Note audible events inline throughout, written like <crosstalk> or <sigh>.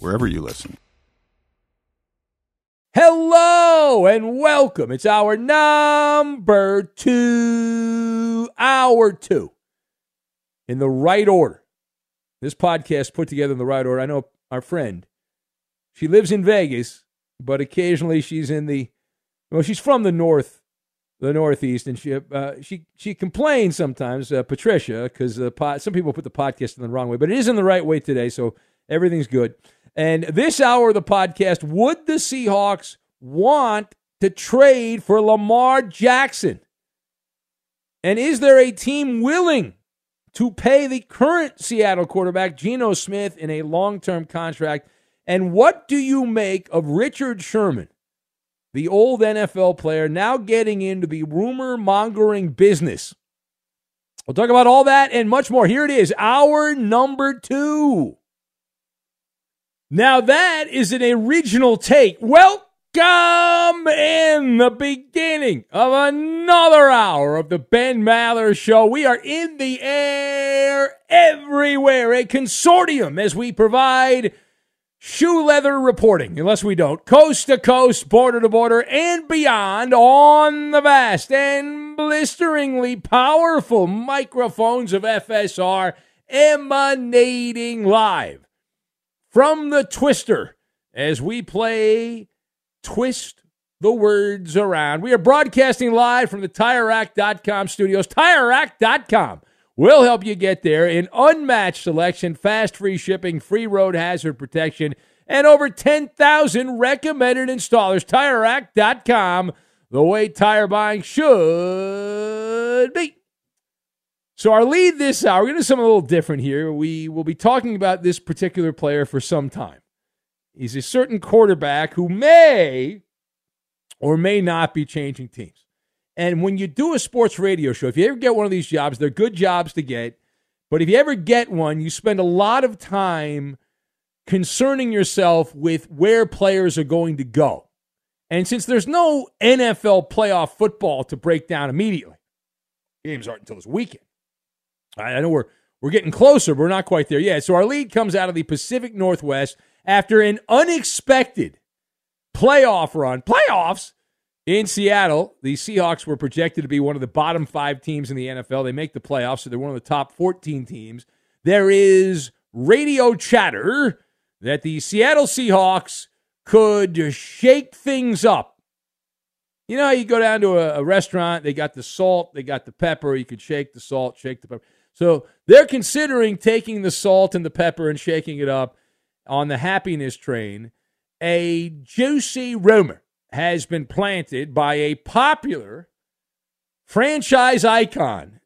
wherever you listen. Hello and welcome. It's hour number two, hour two, in the right order. This podcast put together in the right order. I know our friend, she lives in Vegas, but occasionally she's in the, well, she's from the north, the northeast, and she uh, she she complains sometimes, uh, Patricia, because some people put the podcast in the wrong way, but it is in the right way today, so everything's good. And this hour of the podcast, would the Seahawks want to trade for Lamar Jackson? And is there a team willing to pay the current Seattle quarterback, Geno Smith, in a long term contract? And what do you make of Richard Sherman, the old NFL player, now getting into the rumor mongering business? We'll talk about all that and much more. Here it is, hour number two. Now, that is an original take. Welcome in the beginning of another hour of the Ben Maller Show. We are in the air everywhere, a consortium as we provide shoe leather reporting, unless we don't, coast to coast, border to border, and beyond on the vast and blisteringly powerful microphones of FSR emanating live from the twister as we play Twist the Words Around. We are broadcasting live from the TireRack.com studios. TireRack.com will help you get there in unmatched selection, fast free shipping, free road hazard protection, and over 10,000 recommended installers. TireRack.com, the way tire buying should be. So our lead this hour, we're going to do something a little different here. We will be talking about this particular player for some time. He's a certain quarterback who may or may not be changing teams. And when you do a sports radio show, if you ever get one of these jobs, they're good jobs to get. But if you ever get one, you spend a lot of time concerning yourself with where players are going to go. And since there's no NFL playoff football to break down immediately, games aren't until this weekend. I know we're we're getting closer, but we're not quite there yet. So our lead comes out of the Pacific Northwest after an unexpected playoff run. Playoffs in Seattle. The Seahawks were projected to be one of the bottom five teams in the NFL. They make the playoffs, so they're one of the top 14 teams. There is radio chatter that the Seattle Seahawks could shake things up. You know, you go down to a, a restaurant, they got the salt, they got the pepper. You could shake the salt, shake the pepper. So they're considering taking the salt and the pepper and shaking it up on the happiness train. A juicy rumor has been planted by a popular franchise icon,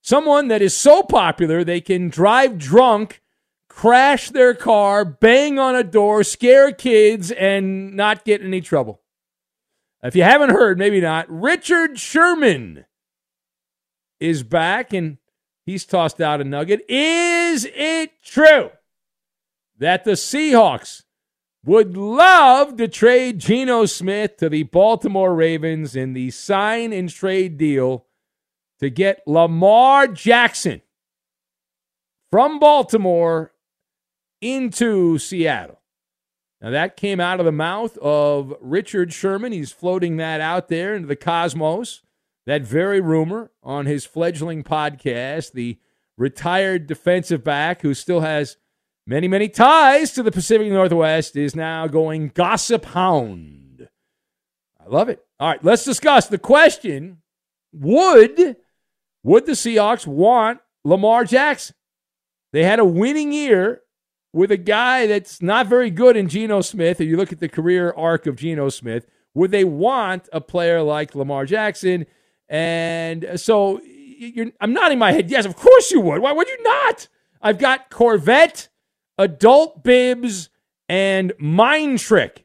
someone that is so popular they can drive drunk, crash their car, bang on a door, scare kids, and not get any trouble. If you haven't heard, maybe not, Richard Sherman is back and he's tossed out a nugget. Is it true that the Seahawks would love to trade Geno Smith to the Baltimore Ravens in the sign and trade deal to get Lamar Jackson from Baltimore into Seattle. Now, that came out of the mouth of Richard Sherman. He's floating that out there into the cosmos. That very rumor on his fledgling podcast, the retired defensive back who still has many, many ties to the Pacific Northwest, is now going gossip hound. I love it. All right, let's discuss the question would would the Seahawks want Lamar Jackson? They had a winning year with a guy that's not very good in Geno Smith. If you look at the career arc of Geno Smith, would they want a player like Lamar Jackson? And so I'm nodding my head. Yes, of course you would. Why would you not? I've got Corvette adult bibs, and mind trick.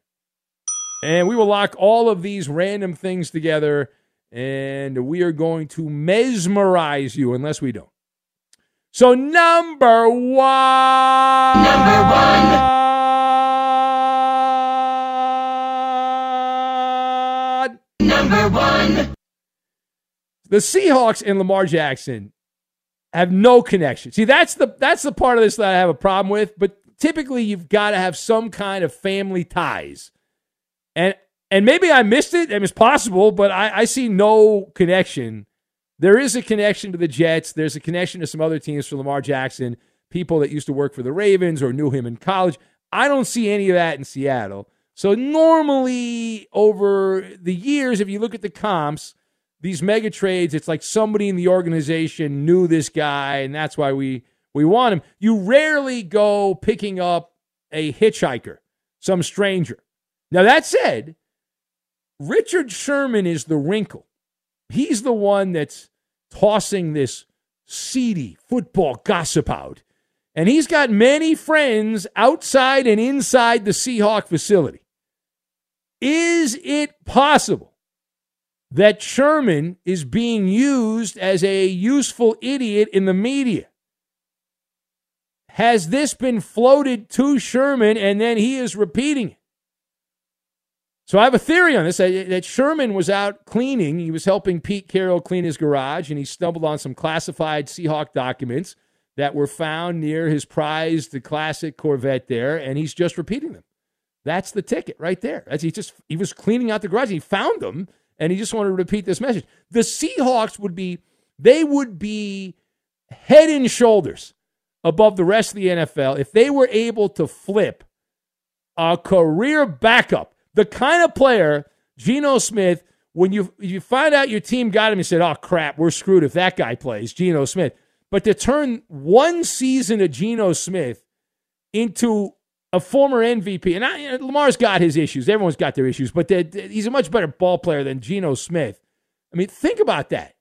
And we will lock all of these random things together and we are going to mesmerize you unless we don't. So, number one. Number one. Number one. The Seahawks and Lamar Jackson have no connection. See, that's the that's the part of this that I have a problem with. But typically, you've got to have some kind of family ties, and and maybe I missed it. and it's possible, but I, I see no connection. There is a connection to the Jets. There's a connection to some other teams for Lamar Jackson, people that used to work for the Ravens or knew him in college. I don't see any of that in Seattle. So normally over the years, if you look at the comps, these mega trades, it's like somebody in the organization knew this guy, and that's why we we want him. You rarely go picking up a hitchhiker, some stranger. Now that said, Richard Sherman is the wrinkle. He's the one that's tossing this seedy football gossip out. And he's got many friends outside and inside the Seahawk facility. Is it possible that Sherman is being used as a useful idiot in the media. Has this been floated to Sherman and then he is repeating it? So I have a theory on this that Sherman was out cleaning. He was helping Pete Carroll clean his garage and he stumbled on some classified Seahawk documents that were found near his prized the classic Corvette there and he's just repeating them. That's the ticket right there. He just he was cleaning out the garage. He found them and he just wanted to repeat this message. The Seahawks would be, they would be head and shoulders above the rest of the NFL if they were able to flip a career backup, the kind of player, Geno Smith, when you you find out your team got him, you said, oh crap, we're screwed if that guy plays, Geno Smith. But to turn one season of Geno Smith into a former MVP, and I, Lamar's got his issues. Everyone's got their issues, but he's a much better ball player than Geno Smith. I mean, think about that.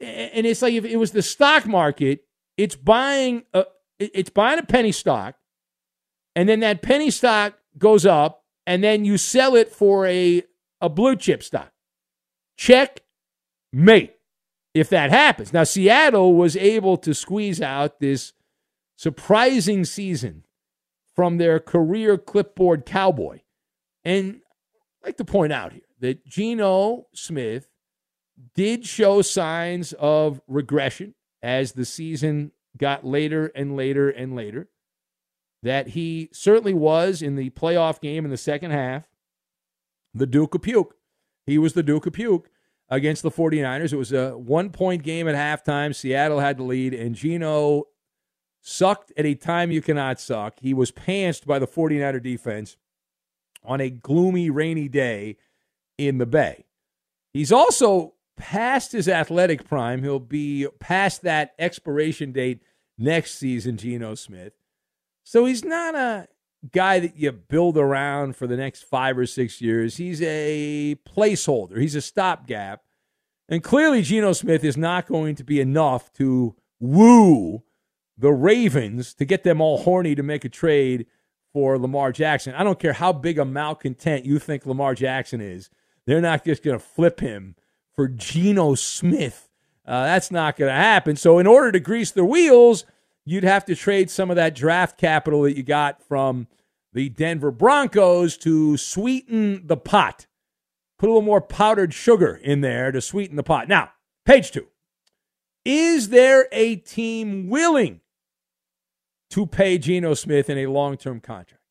And it's like if it was the stock market, it's buying a, it's buying a penny stock, and then that penny stock goes up, and then you sell it for a a blue chip stock. Check, mate. If that happens, now Seattle was able to squeeze out this surprising season from their career clipboard cowboy. And I'd like to point out here that Geno Smith did show signs of regression as the season got later and later and later. That he certainly was in the playoff game in the second half, the Duke of Puke. He was the Duke of Puke against the 49ers. It was a one point game at halftime. Seattle had the lead, and Geno sucked at a time you cannot suck. He was pantsed by the 49er defense on a gloomy, rainy day in the Bay. He's also past his athletic prime. He'll be past that expiration date next season, Geno Smith. So he's not a guy that you build around for the next five or six years. He's a placeholder, he's a stopgap. And clearly, Geno Smith is not going to be enough to woo the Ravens to get them all horny to make a trade for Lamar Jackson. I don't care how big a malcontent you think Lamar Jackson is. They're not just going to flip him for Geno Smith Uh, that's not going to happen. So, in order to grease the wheels, you'd have to trade some of that draft capital that you got from the Denver Broncos to sweeten the pot. Put a little more powdered sugar in there to sweeten the pot. Now, page two. Is there a team willing to pay Geno Smith in a long term contract?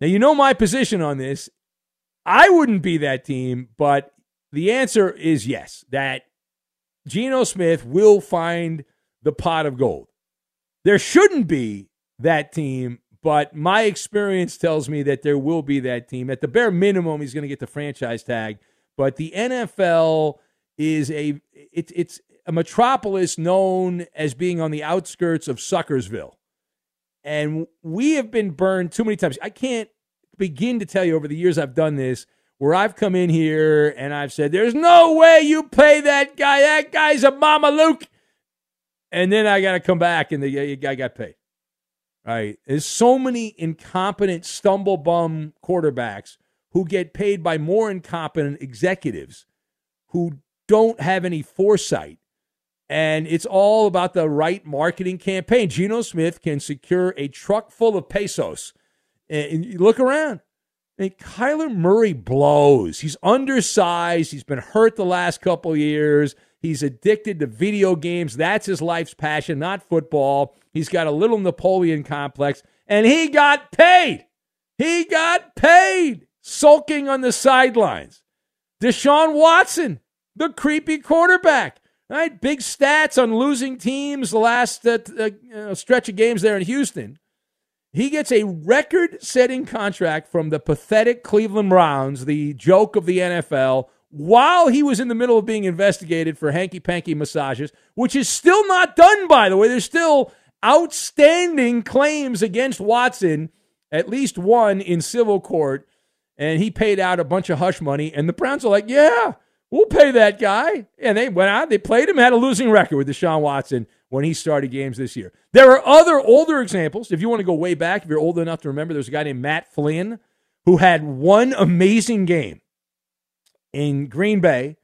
Now, you know my position on this. I wouldn't be that team, but the answer is yes, that Geno Smith will find the pot of gold. There shouldn't be that team, but my experience tells me that there will be that team. At the bare minimum, he's going to get the franchise tag. But the NFL is a it, it's a metropolis known as being on the outskirts of Suckersville. And we have been burned too many times. I can't begin to tell you over the years I've done this where I've come in here and I've said, There's no way you pay that guy. That guy's a Mama Luke. And then I got to come back and the guy got paid. Right? There's so many incompetent stumble bum quarterbacks who get paid by more incompetent executives who don't have any foresight. And it's all about the right marketing campaign. Geno Smith can secure a truck full of pesos. And you look around. I mean, Kyler Murray blows. He's undersized. He's been hurt the last couple years. He's addicted to video games. That's his life's passion, not football. He's got a little Napoleon complex, and he got paid. He got paid sulking on the sidelines. Deshaun Watson, the creepy quarterback, right? Big stats on losing teams the last uh, uh, stretch of games there in Houston. He gets a record setting contract from the pathetic Cleveland Browns, the joke of the NFL, while he was in the middle of being investigated for hanky panky massages, which is still not done, by the way. There's still outstanding claims against Watson, at least one in civil court, and he paid out a bunch of hush money. And the Browns are like, yeah, we'll pay that guy. And they went out, they played him, had a losing record with Deshaun Watson when he started games this year. There are other older examples. If you want to go way back, if you're old enough to remember, there's a guy named Matt Flynn who had one amazing game in Green Bay. It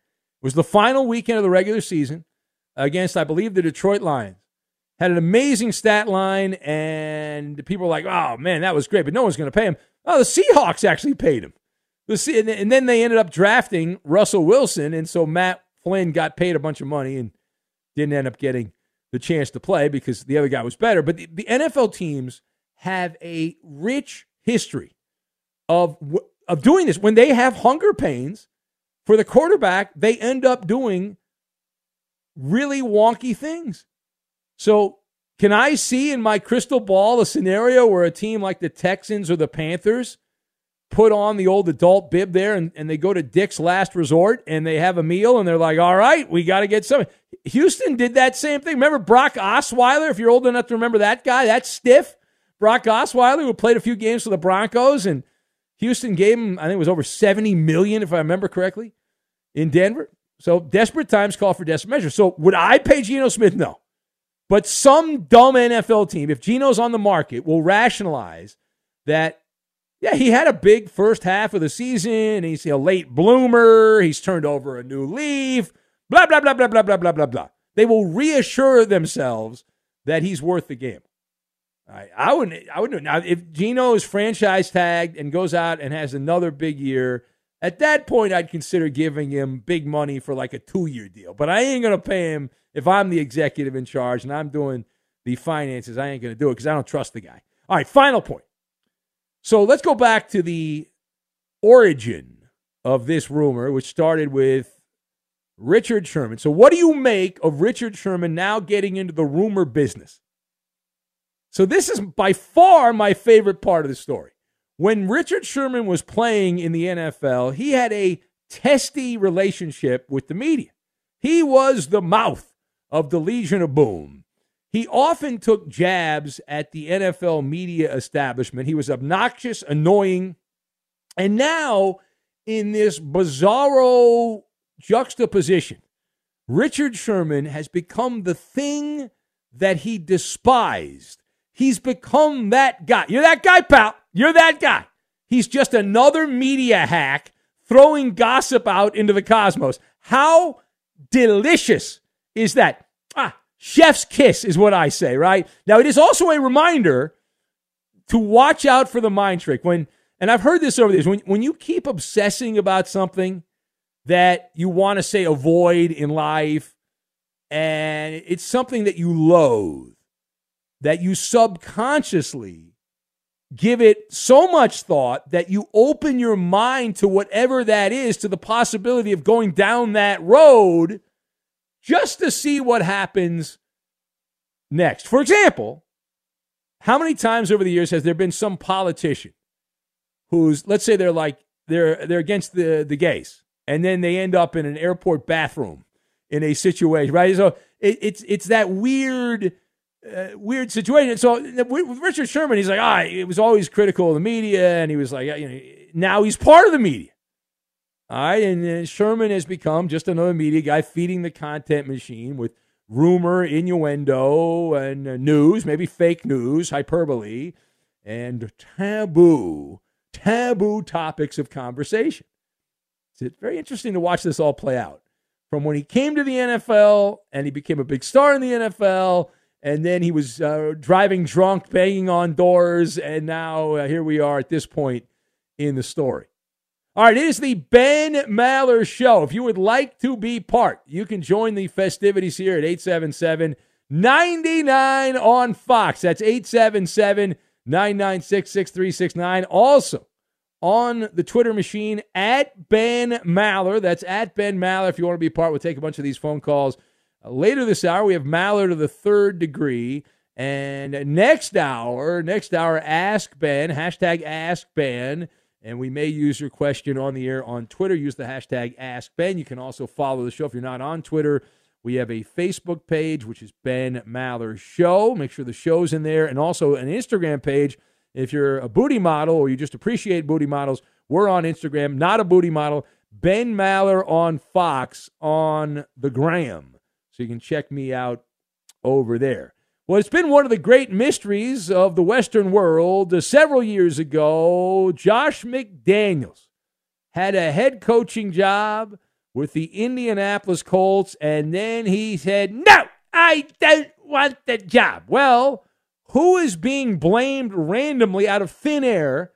was the final weekend of the regular season against, I believe, the Detroit Lions. Had an amazing stat line, and people were like, oh, man, that was great, but no one's going to pay him. Oh, the Seahawks actually paid him. And then they ended up drafting Russell Wilson, and so Matt Flynn got paid a bunch of money and didn't end up getting the chance to play because the other guy was better. But the, the NFL teams have a rich history of of doing this. When they have hunger pains, for the quarterback, they end up doing really wonky things. So, can I see in my crystal ball a scenario where a team like the Texans or the Panthers put on the old adult bib there and, and they go to Dick's last resort and they have a meal and they're like, all right, we got to get something. Houston did that same thing. Remember Brock Osweiler? If you're old enough to remember that guy, that stiff. Brock Osweiler, who played a few games for the Broncos, and Houston gave him, I think it was over 70 million, if I remember correctly in Denver. So desperate times call for desperate measures. So would I pay Geno Smith? No. But some dumb NFL team, if Geno's on the market, will rationalize that, yeah, he had a big first half of the season. He's a late bloomer. He's turned over a new leaf. Blah, blah, blah, blah, blah, blah, blah, blah, blah. They will reassure themselves that he's worth the game. I, I wouldn't. I wouldn't. Now, if Geno is franchise tagged and goes out and has another big year, at that point, I'd consider giving him big money for like a two year deal. But I ain't to pay him if I'm the executive in charge and I'm doing the finances. I ain't to do it because I don't trust the guy. All right, final point. So let's go back to the origin of this rumor, which started with Richard Sherman. So, what do you make of Richard Sherman now getting into the rumor business? So, this is by far my favorite part of the story. When Richard Sherman was playing in the NFL, he had a testy relationship with the media. He was the mouth of the Legion of Boom. He often took jabs at the NFL media establishment. He was obnoxious, annoying, and now in this bizarro juxtaposition, Richard Sherman has become the thing that he despised. He's become that guy. You're that guy, pal. You're that guy. He's just another media hack throwing gossip out into the cosmos. How delicious is that? Chef's kiss is what I say, right? Now, it is also a reminder to watch out for the mind trick. When, and I've heard this over the years, when, when you keep obsessing about something that you want to say avoid in life, and it's something that you loathe, that you subconsciously give it so much thought that you open your mind to whatever that is, to the possibility of going down that road just to see what happens next. For example, how many times over the years has there been some politician who's, let's say they're like, they're, they're against the, the gays, and then they end up in an airport bathroom in a situation, right? So it, it's, it's that weird uh, weird situation. So with Richard Sherman, he's like, ah, it was always critical of the media, and he was like, you know, now he's part of the media. All right, and uh, Sherman has become just another media guy feeding the content machine with rumor, innuendo, and uh, news, maybe fake news, hyperbole, and taboo, taboo topics of conversation. It's very interesting to watch this all play out. From when he came to the NFL and he became a big star in the NFL and then he was uh, driving drunk, banging on doors, and now uh, here we are at this point in the story. All right, it is the Ben Maller Show. If you would like to be part, you can join the festivities here at 877 99 on Fox. That's 877 996 6369. Also on the Twitter machine at Ben Maller. That's at Ben Maller. If you want to be part, we'll take a bunch of these phone calls uh, later this hour, we have Maller to the third degree. And next hour, next hour, ask Ben, hashtag ask Ben. And we may use your question on the air on Twitter. Use the hashtag ask Ben. You can also follow the show if you're not on Twitter. We have a Facebook page, which is Ben Maller Show. Make sure the show's in there. And also an Instagram page. If you're a booty model or you just appreciate booty models, we're on Instagram, not a booty model. Ben Maller on Fox on the gram. So you can check me out over there. Well, it's been one of the great mysteries of the Western world. Uh, several years ago, Josh McDaniels had a head coaching job with the Indianapolis Colts, and then he said, No, I don't want the job. Well, who is being blamed randomly out of thin air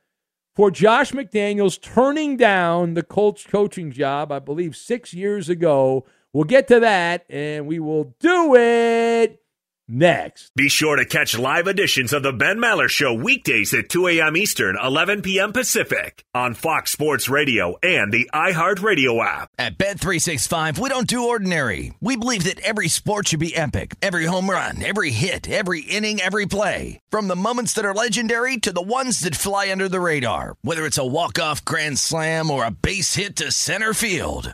for Josh McDaniels turning down the Colts coaching job, I believe, six years ago We'll get to that and we will do it next. Be sure to catch live editions of the Ben Maller Show weekdays at 2 a.m. Eastern, 11 p.m. Pacific on Fox Sports Radio and the iHeartRadio app. At Bet365, we don't do ordinary. We believe that every sport should be epic. Every home run, every hit, every inning, every play. From the moments that are legendary to the ones that fly under the radar. Whether it's a walk-off grand slam or a base hit to center field.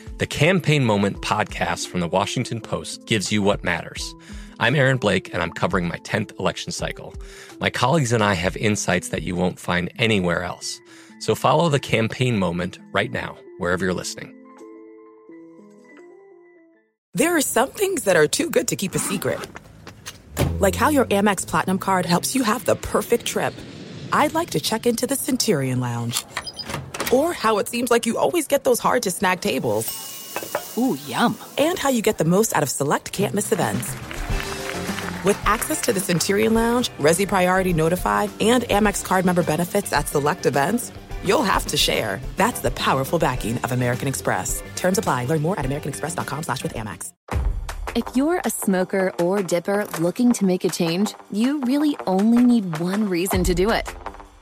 the Campaign Moment podcast from the Washington Post gives you what matters. I'm Aaron Blake, and I'm covering my 10th election cycle. My colleagues and I have insights that you won't find anywhere else. So follow the Campaign Moment right now, wherever you're listening. There are some things that are too good to keep a secret, like how your Amex Platinum card helps you have the perfect trip. I'd like to check into the Centurion Lounge, or how it seems like you always get those hard to snag tables. Ooh, yum. And how you get the most out of select can't miss events. With access to the Centurion Lounge, Resy Priority Notified, and Amex card member benefits at select events, you'll have to share. That's the powerful backing of American Express. Terms apply. Learn more at americanexpress.com slash with Amex. If you're a smoker or dipper looking to make a change, you really only need one reason to do it.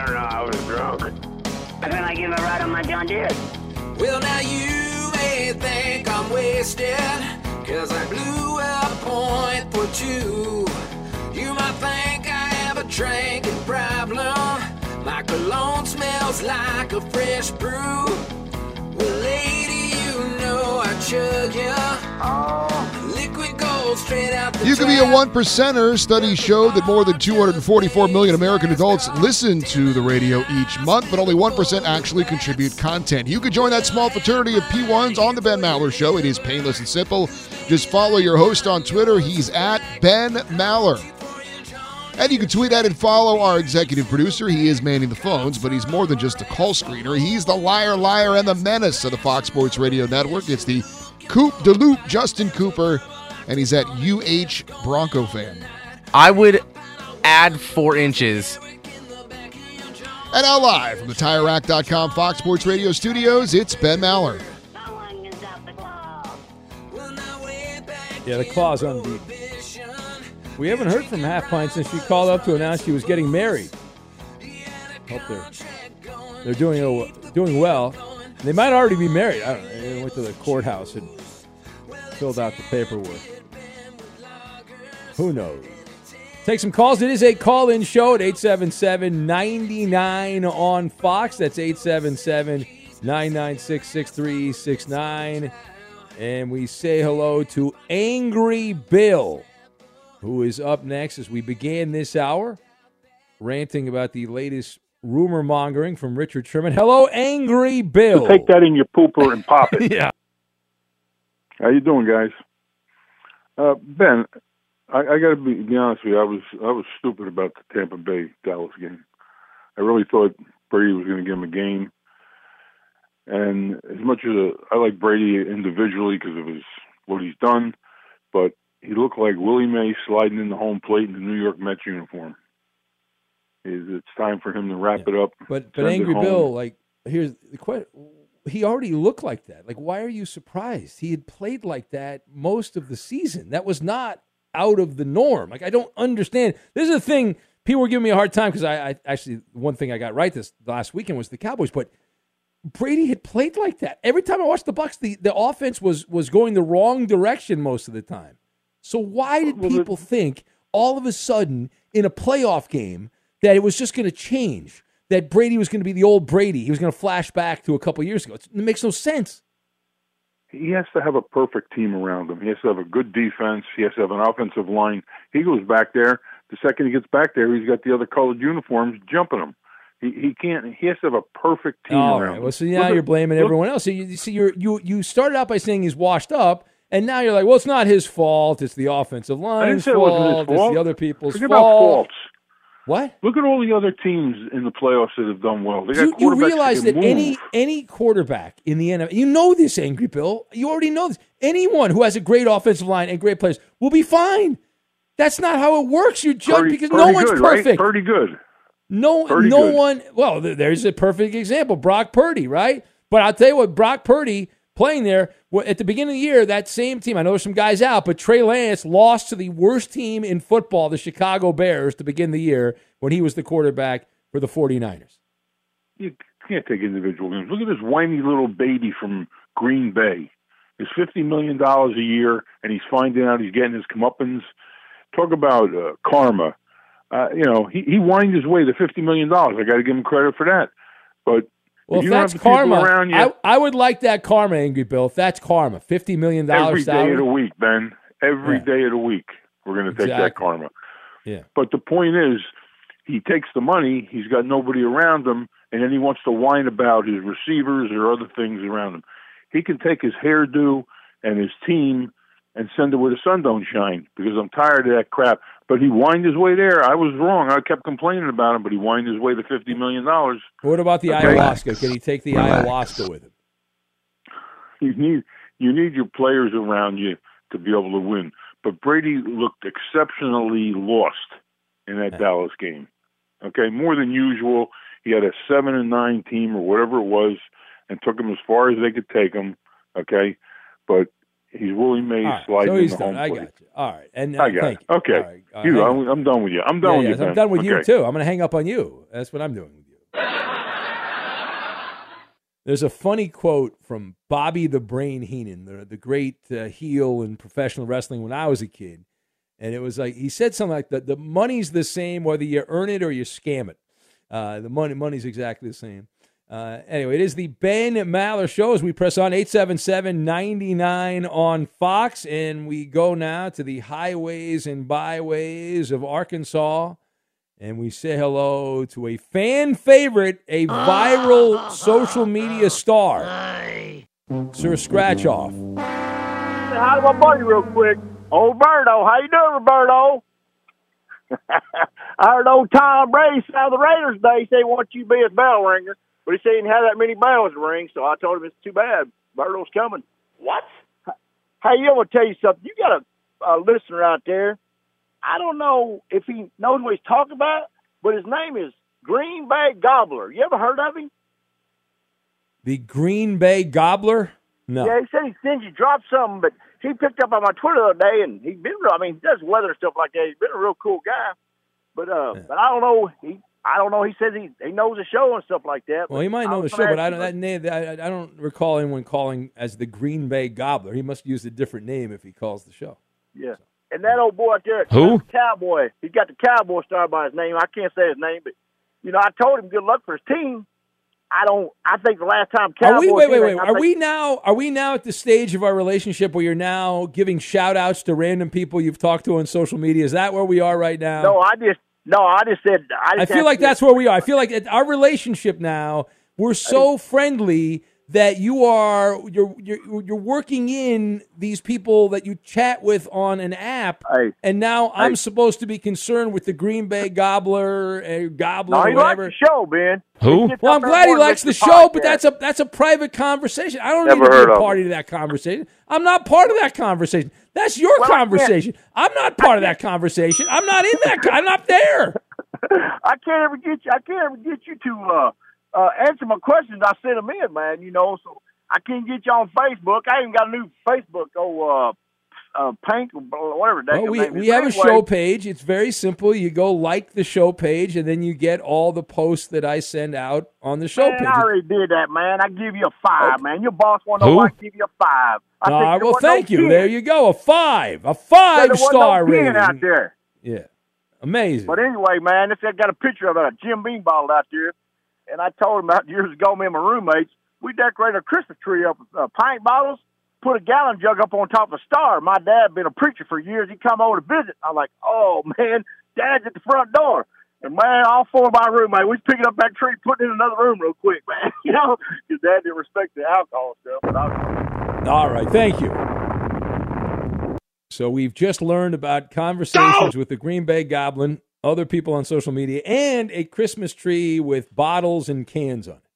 I don't know, I was drunk. And then I give a ride on my John Deere. Well, now you may think I'm wasted, cause I blew a point for two. You might think I have a drinking problem. My cologne smells like a fresh brew. Well, lady, you know I chug ya. Liquid You can be a one percenter. Studies show that more than 244 million American adults listen to the radio each month, but only 1% actually contribute content. You could join that small fraternity of P1s on The Ben Maller Show. It is painless and simple. Just follow your host on Twitter. He's at Ben Maller. And you can tweet at and follow our executive producer. He is manning the phones, but he's more than just a call screener. He's the liar, liar, and the menace of the Fox Sports Radio Network. It's the Coop de Loop, Justin Cooper, and he's at UH Bronco fan. I would add four inches. And now live from the TireRack.com Fox Sports Radio studios, it's Ben Maller. Yeah, the claw's unbeaten. We haven't heard from Half Pint since she called up to announce she was getting married. Hope they're they're doing o- doing well. They might already be married. I don't know. They went to the courthouse and filled out the paperwork. Who knows? Take some calls. It is a call in show at 877 99 on Fox. That's 877 996 6369. And we say hello to Angry Bill, who is up next as we began this hour, ranting about the latest rumor mongering from Richard Sherman. Hello, Angry Bill. Take that in your pooper and pop it. <laughs> yeah. How you doing, guys? Uh, ben, I, I got to be, be honest with you. I was I was stupid about the Tampa Bay Dallas game. I really thought Brady was going to give him a game. And as much as uh, I like Brady individually because of his what he's done, but he looked like Willie Mays sliding in the home plate in the New York Mets uniform. Is it's time for him to wrap it up? But but Angry. Bill, like here's the question: He already looked like that. Like, why are you surprised? He had played like that most of the season. That was not out of the norm. Like, I don't understand. This is the thing. People were giving me a hard time because I, I actually one thing I got right this last weekend was the Cowboys, but Brady had played like that. Every time I watched the Bucs, the, the offense was was going the wrong direction most of the time. So why did people think all of a sudden in a playoff game that it was just going to change? That Brady was going to be the old Brady. He was going to flash back to a couple years ago. It's, it makes no sense. He has to have a perfect team around him. He has to have a good defense. He has to have an offensive line. He goes back there. The second he gets back there, he's got the other colored uniforms jumping him. He he can't. He has to have a perfect team All around right. Well, so Look now at- you're blaming look- everyone else. So you, you see, you're, you you started out by saying he's washed up, and now you're like, well, it's not his fault. It's the offensive line's say it fault. fault. It's the other people's Forget fault. about faults. What? Look at all the other teams in the playoffs that have done well. They got You, you realize that, that any any quarterback in the NFL, you know this, Angry Bill. You already know this. Anyone who has a great offensive line and great players will be fine. That's not how it works. You're judged Pretty- because no one's good, right? perfect. Pretty good. No, Pretty no good. one. Well, there's a perfect example, Brock Purdy, right? But I'll tell you what, Brock Purdy playing there at the beginning of the year, that same team. I know there's some guys out, but Trey Lance lost to the worst team in football, the Chicago Bears, to begin the year when he was the quarterback for the 49ers. You can't take individual games. Look at this whiny little baby from Green Bay. He's fifty million dollars a year, and he's finding out he's getting his comeuppance. Talk about uh, karma. Uh, you know, he he whined his way to fifty million dollars. I got to give him credit for that. But Well, if that's have the people karma, I, I would like that karma, Angry Bill. If that's karma, $50 million every day salary. of the week, Ben, every Yeah. day of the week, we're going to take that karma. Yeah. But the point is, he takes the money. He's got nobody around him, and then he wants to whine about his receivers or other things around him. He can take his hairdo and his team and send it where the sun don't shine because I'm tired of that crap. But he whined his way there. I was wrong. I kept complaining about him, but he whined his way to fifty million dollars. What about the Okay. ayahuasca? Can he take the Relax. ayahuasca with him? You need you need your players around you to be able to win. But Brady looked exceptionally lost in that Dallas game. Okay, more than usual. He had a seven and nine team or whatever it was, and took him as far as they could take him. Okay, but he's Willie Mays right, sliding so he's the done. I plate. got you. All right, and uh, I got thank you. Okay, All right, all you, I'm. I'm done with you. I'm done Yeah, with you. I'm done with you too. I'm going to hang up on you. That's what I'm doing with you. There's a funny quote from Bobby the Brain Heenan, the, the great uh, heel in professional wrestling when I was a kid. And it was like, he said something like that the money's the same whether you earn it or you scam it. Uh, the money money's exactly the same. Uh, anyway, it is the Ben Maller Show as we press on 877 99 on Fox. And we go now to the highways and byways of Arkansas. And we say hello to a fan favorite, a viral social media star, Sir Scratch Off. Say hi to my buddy real quick. Old Roberto. How you doing, Roberto? <laughs> I heard old Tom Brady say on the Raiders Day, he wants you to be a bell ringer, but he said he didn't have that many bells to ring, so I told him it's too bad. Roberto's coming. What? Hey, you want to tell you something? You got a, a listener out there. I don't know if he knows what he's talking about, but his name is Green Bay Gobbler. You ever heard of him? The Green Bay Gobbler? No. Yeah, he said he sends you drop something, but he picked up on my Twitter the other day, and he's been. I mean, he does weather stuff like that. He's been a real cool guy, but uh, but I don't know. He I don't know. He says he he knows the show and stuff like that. Well, he might know the show, but I don't. That name, I, I don't recall anyone calling as the Green Bay Gobbler. He must use a different name if he calls the show. Yeah. And that old boy out there, Who? Cowboy. He's got the Cowboy star by his name. I can't say his name, but you know, I told him good luck for his team. I don't. I think the last time Cowboy. Are we? Wait, wait, wait. I Are think- we now? Are we now at the stage of our relationship where you're now giving shout outs to random people you've talked to on social media? Is that where we are right now? No, I just no. I just said. I, I feel like that's where we are. I feel like at our relationship now, we're so friendly that you are you're you're you're working in these people that you chat with on an app, and now I'm supposed to be concerned with the Green Bay Gobbler, uh, Gobbler, No, or he likes whatever. the show, Ben. Who? Well, I'm glad he likes the listens to show, but that's a that's a private conversation. I don't Never need to heard be a of party to that conversation. I'm not part of that conversation. That's your Well, conversation. I'm not part of that conversation. I'm not in that. I'm not there. <laughs> I can't ever get you. I can't ever get you to uh, uh, answer my questions. I send them in, man. You know, so I can't get you on Facebook. I even got a new Facebook. Oh, uh, uh, Pink or whatever. Well, we, we have a show page. It's very simple. You go like the show page, and then you get all the posts that I send out on the show Man, page. I already did that, man. I give you a five, man. Your boss want to know I give you a five. I All think well, wasn't no thank you. 10. There you go. A five. A five star no 10 rating. out there. Yeah. Amazing. But anyway, man, this I got a picture of a Jim Beam bottle out there, and I told him about years ago, me and my roommates, we decorated a Christmas tree up with uh, pint bottles, put a gallon jug up on top of a star. My dad been a preacher for years. He come over to visit. I'm like, oh man, Dad's at the front door. And man, all four of my roommates, we was picking up that tree, putting it in another room real quick, <laughs> man. You know, because Dad didn't respect the alcohol stuff. Was, All right, thank you. So we've just learned about conversations with the Green Bay Goblin, other people on social media, and a Christmas tree with bottles and cans on it.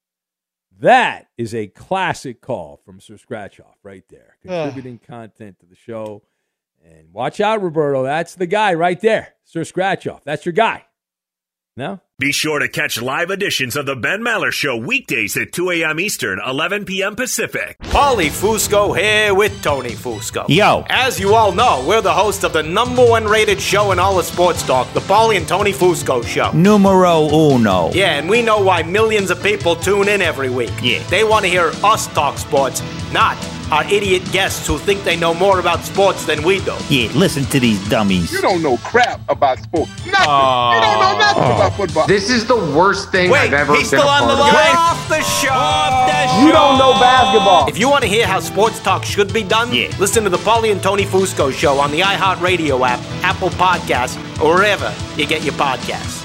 That is a classic call from Sir Scratchoff right there, contributing content to the show. And watch out, Roberto. That's the guy right there, Sir Scratchoff. That's your guy. No? Be sure to catch live editions of the Ben Maller Show weekdays at 2 a.m. Eastern, 11 p.m. Pacific. Paulie Fusco here with Tony Fusco. Yo. As you all know, we're the host of the number one rated show in all of sports talk, the Paulie and Tony Fusco Show. Numero uno. Yeah, and we know why millions of people tune in every week. Yeah. They want to hear us talk sports, not our idiot guests who think they know more about sports than we do. Yeah, listen to these dummies. You don't know crap about sports. Nothing. you don't know nothing oh. about football. This is the worst thing Wait, I've ever he's been still a on part the of. line. Off the show. Off oh. the show. You don't know basketball. If you want to hear how sports talk should be done, yeah. listen to the Paulie and Tony Fusco show on the iHeartRadio app, Apple Podcasts, or wherever you get your podcasts.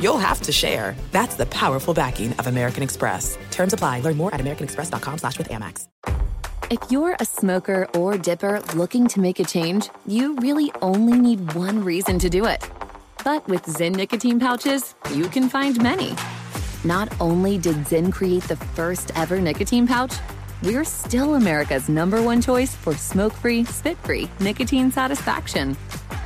you'll have to share. That's the powerful backing of American Express. Terms apply. Learn more at americanexpress.com slash with Amex. If you're a smoker or dipper looking to make a change, you really only need one reason to do it. But with Zyn nicotine pouches, you can find many. Not only did Zyn create the first ever nicotine pouch, we're still America's number one choice for smoke free, spit free nicotine satisfaction.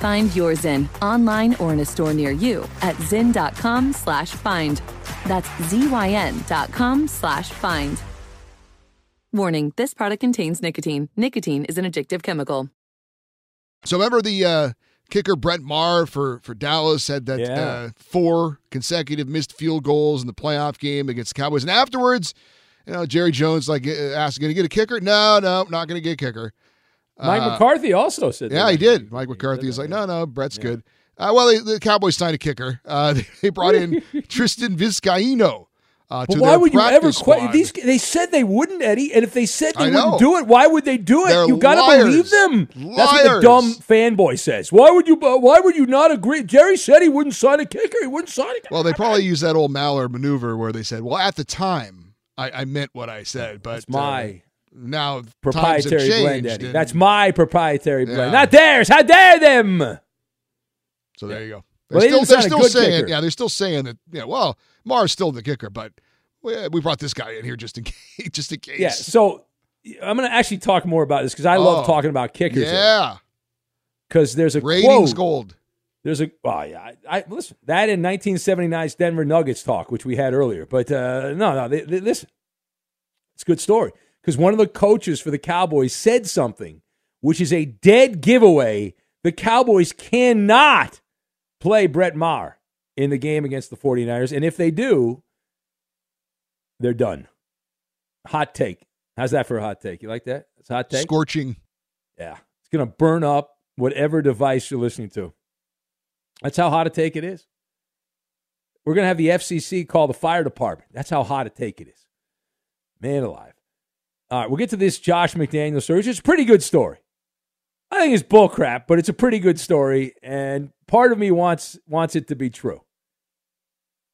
Find your Zyn online or in a store near you at zyn.com slash find. That's Z-Y-N dot com slash find. Warning, this product contains nicotine. Nicotine is an addictive chemical. So remember the uh, kicker Brett Maher for for Dallas had that Yeah. uh, four consecutive missed field goals in the playoff game against the Cowboys, and afterwards, you know, Jerry Jones like uh, asked, "Going to get a kicker? No, no, not going to get a kicker." Mike Uh, McCarthy also said that. Yeah, he did. Mike McCarthy is like, "No, no, Brett's good." Uh, well, they, the Cowboys signed a kicker. Uh, <laughs> they, they brought in <laughs> Tristan Vizcaino uh, But why would you ever question? These they said they wouldn't, Eddie, and if they said they wouldn't do it, why would they do it? They're you got to believe them. That's what the dumb fanboy says. Why would you? uh, Why would you not agree? Jerry said he wouldn't sign a kicker. He wouldn't sign a kicker. Well, they probably used that old Maller maneuver where they said, "Well, at the time, I, I meant what I said, but It's my uh, now proprietary blend, Eddie. That's my proprietary blend, Yeah. not theirs. How dare them? so there you go. Well, They're they still, they're still saying, kicker. yeah, they're still saying that. Yeah, well, Maher's still the kicker, but we, we brought this guy in here just in <laughs> case, just in case. Yeah. So I'm going to actually talk more about this because I love Oh, talking about kickers. Yeah, Because there's a ratings quote. gold. There's a well, yeah. I, I listen that in 1979's Denver Nuggets talk, which we had earlier. But uh, no, no, they, they- listen, it's a good story because one of the coaches for the Cowboys said something, which is a dead giveaway. The Cowboys cannot play Brett Maher in the game against the 49ers, and if they do, they're done. Hot take. How's that for a hot take? You like that? It's a hot take. Scorching. Yeah. It's going to burn up whatever device you're listening to. That's how hot a take it is. We're going to have the FCC call the fire department. That's how hot a take it is. Man alive. All right, we'll get to this Josh McDaniel story, which is a pretty good story. I think it's bullcrap, but it's a pretty good story, and part of me wants wants it to be true.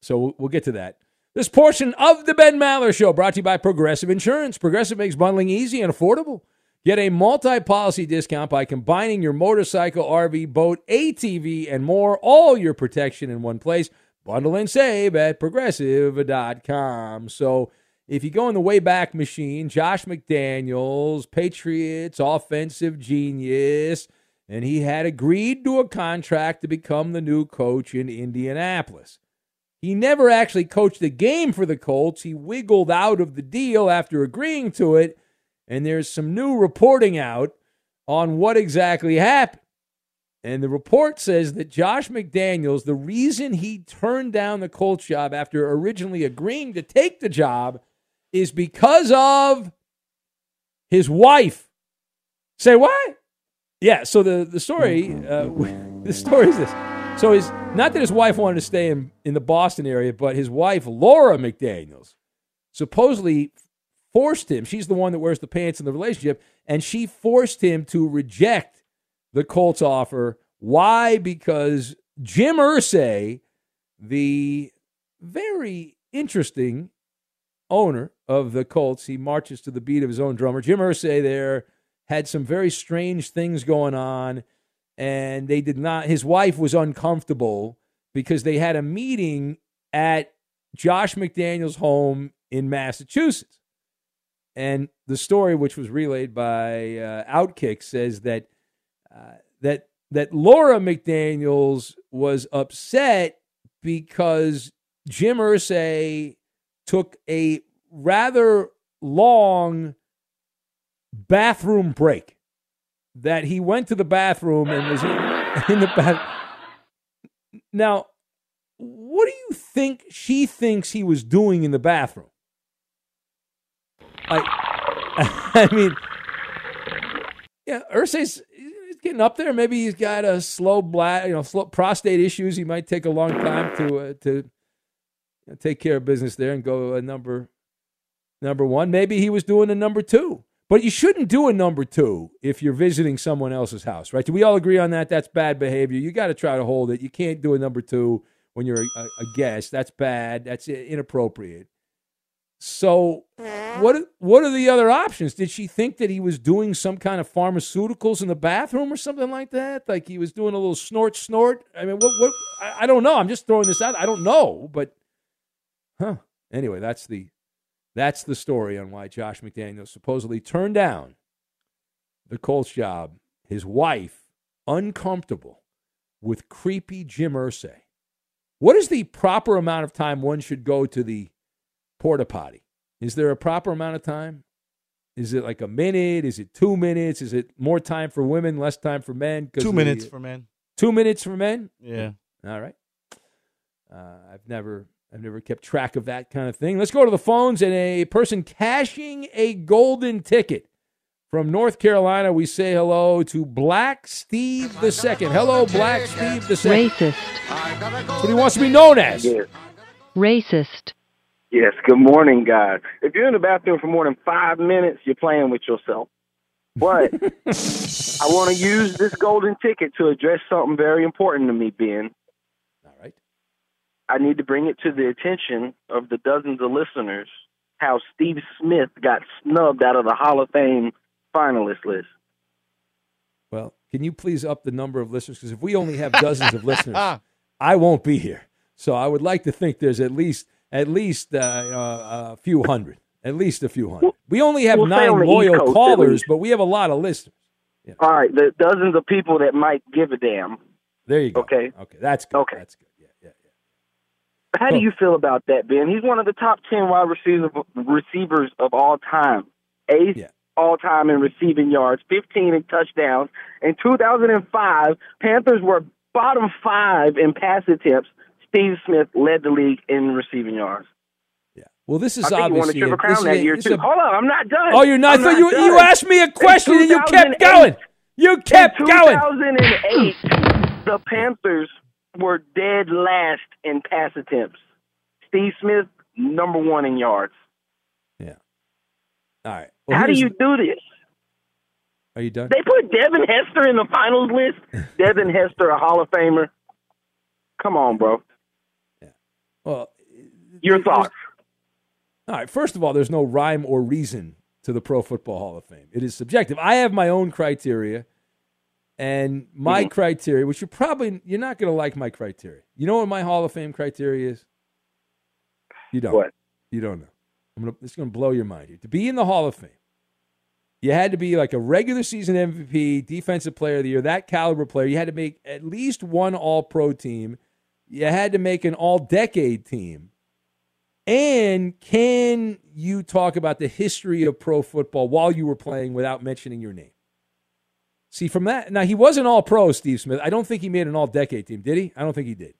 So we'll, we'll get to that. This portion of the Ben Maller Show brought to you by Progressive Insurance. Progressive makes bundling easy and affordable. Get a multi-policy discount by combining your motorcycle, RV, boat, ATV, and more. All your protection in one place. Bundle and save at progressive.com. So if you go in the Wayback Machine, Josh McDaniels, Patriots offensive genius, and he had agreed to a contract to become the new coach in Indianapolis. He never actually coached a game for the Colts. He wiggled out of the deal after agreeing to it, and there's some new reporting out on what exactly happened. And the report says that Josh McDaniels, the reason he turned down the Colts job after originally agreeing to take the job is because of his wife. Say what? Yeah. So the the story uh, <laughs> the story is this. So his not that his wife wanted to stay in in the Boston area, but his wife Laura McDaniels supposedly forced him. She's the one that wears the pants in the relationship, and she forced him to reject the Colts offer. Why? Because Jim Irsay, the very interesting owner of the Colts, he marches to the beat of his own drummer. Jim Irsay there had some very strange things going on, and they did not. His wife was uncomfortable because they had a meeting at Josh McDaniel's home in Massachusetts. And the story, which was relayed by uh, Outkick, says that uh, that that Laura McDaniels was upset because Jim Irsay took a rather long bathroom break. That he went to the bathroom and was in, <laughs> in the bath. Now, what do you think she thinks he was doing in the bathroom? I, <laughs> I mean, yeah, Irsay's he's getting up there. Maybe he's got a slow blood, you know, slow prostate issues. He might take a long time to uh, to you know, take care of business there and go a number number one. Maybe he was doing a number two. But you shouldn't do a number two if you're visiting someone else's house, right? Do we all agree on that? That's bad behavior. You got to try to hold it. You can't do a number two when you're a, a guest. That's bad. That's inappropriate. So, what what are the other options? Did she think that he was doing some kind of pharmaceuticals in the bathroom or something like that? Like he was doing a little snort snort? I mean, what what I, I don't know. I'm just throwing this out. I don't know, but huh. Anyway, that's the that's the story on why Josh McDaniels supposedly turned down the Colts job. His wife, uncomfortable with creepy Jim Irsay. What is the proper amount of time one should go to the porta potty? Is there a proper amount of time? Is it like a minute? Is it two minutes? Is it more time for women, less time for men? Two minutes for men. Two minutes for men? Yeah. All right. Uh, I've never I've never kept track of that kind of thing. Let's go to the phones and a person cashing a golden ticket from North Carolina. We say hello to Black Steve the Second. Hello, Black Steve the Second. Racist. That's what he wants to be known as. Yes. Racist. Yes, good morning, guys. If you're in the bathroom for more than five minutes, you're playing with yourself. But <laughs> I want to use this golden ticket to address something very important to me, Ben. All right. I need to bring it to the attention of the dozens of listeners how Steve Smith got snubbed out of the Hall of Fame finalist list. Well, can you please up the number of listeners? Because if we only have dozens of listeners, <laughs> I won't be here. So I would like to think there's at least at least uh, uh, a few hundred, at least a few hundred. We only have we'll nine on the East loyal Coast, callers, but we have a lot of listeners. All right, the dozens of people that might give a damn. There you go. Okay. Okay, that's good. Okay. That's good. Yeah, yeah, yeah. How do you feel about that, Ben? He's one of the top ten wide receiver, receivers of all time. Eighth all time in receiving yards, 15 in touchdowns. In 2005, Panthers were bottom five in pass attempts. Steve Smith led the league in receiving yards. Yeah. Well, this is I think he won a obviously triple crown that a- year too. a- Hold on, I'm not done. Oh, you're not. I thought you done. you asked me a question and you kept going. You kept in going. 2008, the Panthers were dead last in pass attempts. Steve Smith, number one in yards. Yeah. All right. Well, How do you do this? Are you done? They put Devin Hester in the finals list. <laughs> Devin Hester, a Hall of Famer. Come on, bro. Yeah. Well, Your thoughts? All right. First of all, there's no rhyme or reason to the Pro Football Hall of Fame. It is subjective. I have my own criteria, and my Mhm. criteria, which you're probably you're not going to like my criteria. You know what my Hall of Fame criteria is? You don't. What? You don't know. I'm gonna. It's going to blow your mind here. To be in the Hall of Fame, you had to be like a regular season MVP, Defensive Player of the Year, that caliber player. You had to make at least one All Pro team. You had to make an All Decade team. And can you talk about the history of pro football while you were playing without mentioning your name? See, from that, now he wasn't all pro, Steve Smith. I don't think he made an all decade team, did he? I don't think he did.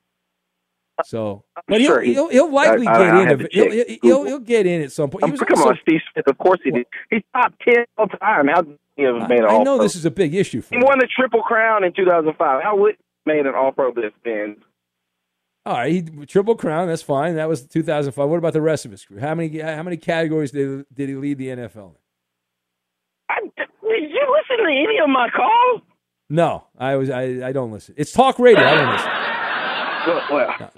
So, but he'll, sure he- he'll, he'll likely I- I- get I in. He'll, he'll, he'll, get in at some point. He Um, was come also- on, Steve Smith. Of course he did. He's top ten all time. How did he have made an I know pro? this is a big issue for He won the triple crown in 2005. How would he made an all pro list then? All right, he triple crown. That's fine. That was 2005. What about the rest of his career? How many how many categories did did he lead the NFL in? Did you listen to any of my calls? No, I was I, I don't listen. It's talk radio. I don't listen. Well, <laughs>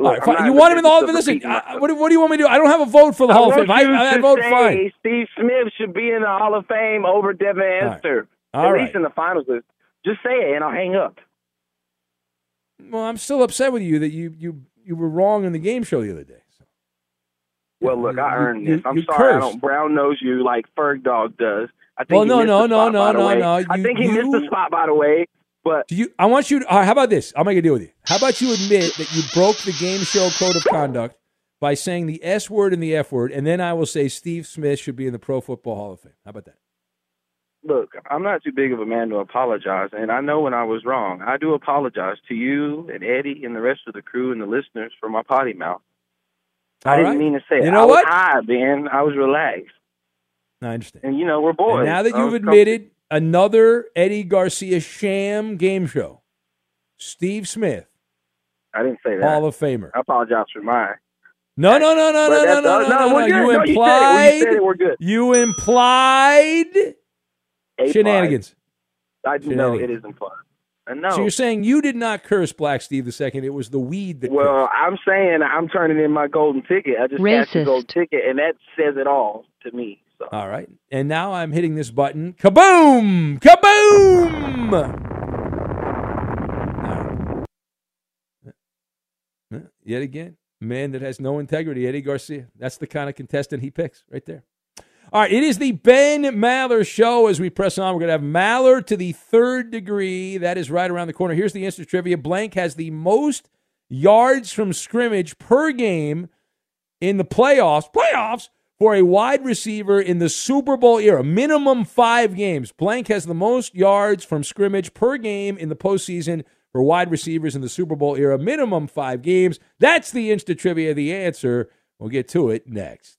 All right, I'm fine. not You want him in the Hall of Fame? Listen, repeating I, what, do- what do you want me to do? I don't have a vote for the I Hall of Fame. I, you I, I to vote say fine. Steve Smith should be in the Hall of Fame over Devin Hester. All At right. least in the finals list. Just say it and I'll hang up. Well, I'm still upset with you that you you you were wrong in the game show the other day. Well, look, I earned you- this. I'm you sorry I don't brown nose you like Ferg Dog does. I think Well, he no, missed no, the no, spot, no, by the no, way. no. I think he missed the spot, by the way. But Do you? I want you. To, right, how about this? I'll make a deal with you. How about you admit that you broke the game show code of conduct by saying the S word and the F word, and then I will say Steve Smith should be in the Pro Football Hall of Fame. How about that? look, I'm not too big of a man to apologize, and I know when I was wrong. I do apologize to you and Eddie and the rest of the crew and the listeners for my potty mouth. I All didn't right. mean to say it. You know I was high, Ben. I was relaxed, I understand. and you know we're boys. And now that you've admitted another Eddie Garcia sham game show, Steve Smith, I didn't say that. Hall of Famer. I apologize for mine. No, no, no, no, no, no, no, no, no, no, no. good. You No, you said it. You implied. You implied A shenanigans. I know it isn't fun. I know. So you're saying you did not curse Black Steve the second. It was the weed that. well, I'm saying I'm turning in my golden ticket. I just cashed the Racist. golden ticket, and that says it all to me. So All right. And now I'm hitting this button. Kaboom! Kaboom! All right. Uh, Yet again, man that has no integrity, Eddie Garcia. That's the kind of contestant he picks right there. All right, it is the Ben Maller show. As we press on, we're going to have Maller to the third degree. That is right around the corner. Here's the instant trivia. Blank has the most yards from scrimmage per game in the playoffs. Playoffs for a wide receiver in the Super Bowl era. Minimum five games. Blank has the most yards from scrimmage per game in the postseason for wide receivers in the Super Bowl era. Minimum five games. That's the instant trivia. The answer. We'll get to it next.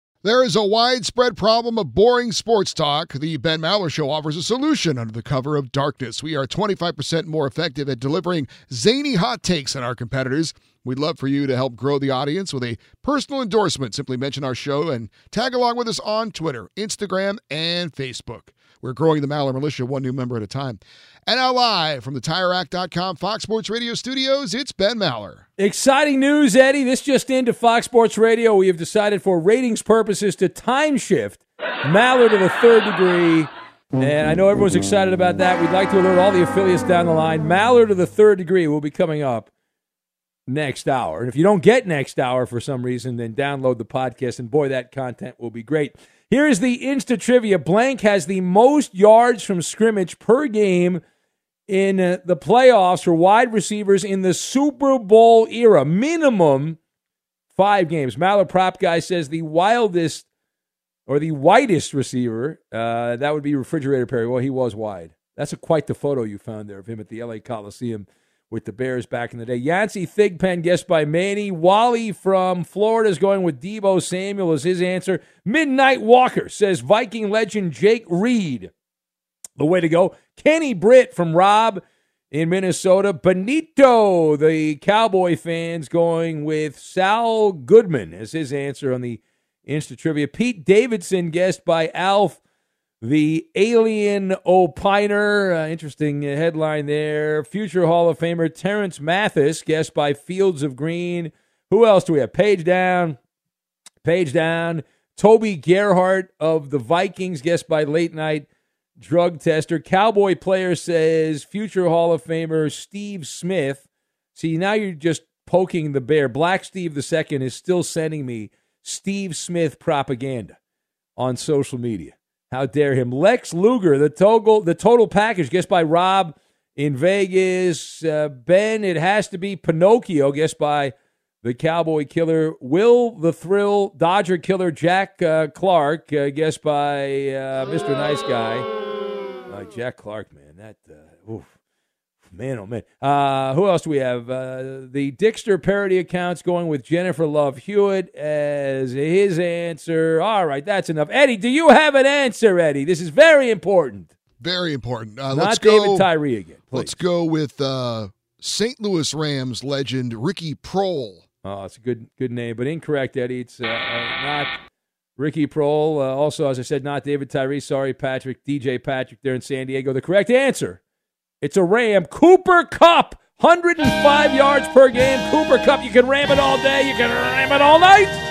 There is a widespread problem of boring sports talk. The Ben Maller Show offers a solution under the cover of darkness. We are 25% more effective at delivering zany hot takes than our competitors. We'd love for you to help grow the audience with a personal endorsement. Simply mention our show and tag along with us on Twitter, Instagram, and Facebook. We're growing the Maller Militia one new member at a time. And now, live from the TireRack.com Fox Sports Radio studios, it's Ben Maller. Exciting news, Eddie. This just into Fox Sports Radio. We have decided for ratings purposes to time shift Maller to the third degree. And I know everyone's excited about that. We'd like to alert all the affiliates down the line. Maller to the third degree will be coming up next hour. And if you don't get next hour for some reason, then download the podcast. And boy, that content will be great. Here is the Insta Trivia. Blank has the most yards from scrimmage per game in uh, the playoffs for wide receivers in the Super Bowl era. Minimum five games. Mallard Prop Guy says the wildest or the whitest receiver, uh, that would be Refrigerator Perry. Well, he was wide. That's a, quite the photo you found there of him at the LA Coliseum with the Bears back in the day. Yancey Thigpen, guessed by Manny. Wally from Florida is going with Deebo Samuel as his answer. Midnight Walker says Viking legend Jake Reed. The way to go. Kenny Britt from Rob in Minnesota. Benito, the Cowboy fans, going with Saul Goodman as his answer on the Insta Trivia. Pete Davidson, guessed by Alf, the alien opiner. Uh, interesting headline there. Future Hall of Famer Terance Mathis, guest by Fields of Green. Who else do we have? Page down. Page down. Toby Gerhart of the Vikings, guest by Late Night Drug Tester. Cowboy player says future Hall of Famer Steve Smith. See, now you're just poking the bear. Black Steve II is still sending me Steve Smith propaganda on social media. How dare him? Lex Luger, the total, the total package, guessed by Rob in Vegas. Uh, ben, it has to be Pinocchio, guessed by the Cowboy Killer. Will the Thrill, Dodger Killer, Jack uh, Clark, uh, guessed by uh, Mr. Nice Guy. Uh, Jack Clark, man, that, uh, oof. Man, oh man. Uh, who else do we have? Uh, the Dickster parody accounts going with Jennifer Love Hewitt as his answer. All right, that's enough. Eddie, do you have an answer, Eddie? This is very important. Very important. Uh, Not let's David go, Tyree again. Please. Let's go with uh, St. Louis Rams legend Ricky Proehl. Oh, it's a good good name, but incorrect, Eddie. It's uh, uh, not Ricky Proehl. Uh, also, as I said, not David Tyree. Sorry, Patrick. DJ Patrick there in San Diego. The correct answer. It's a Ram. Cooper Kupp. 105 yards per game. Cooper Kupp. You can ram it all day. You can ram it all night.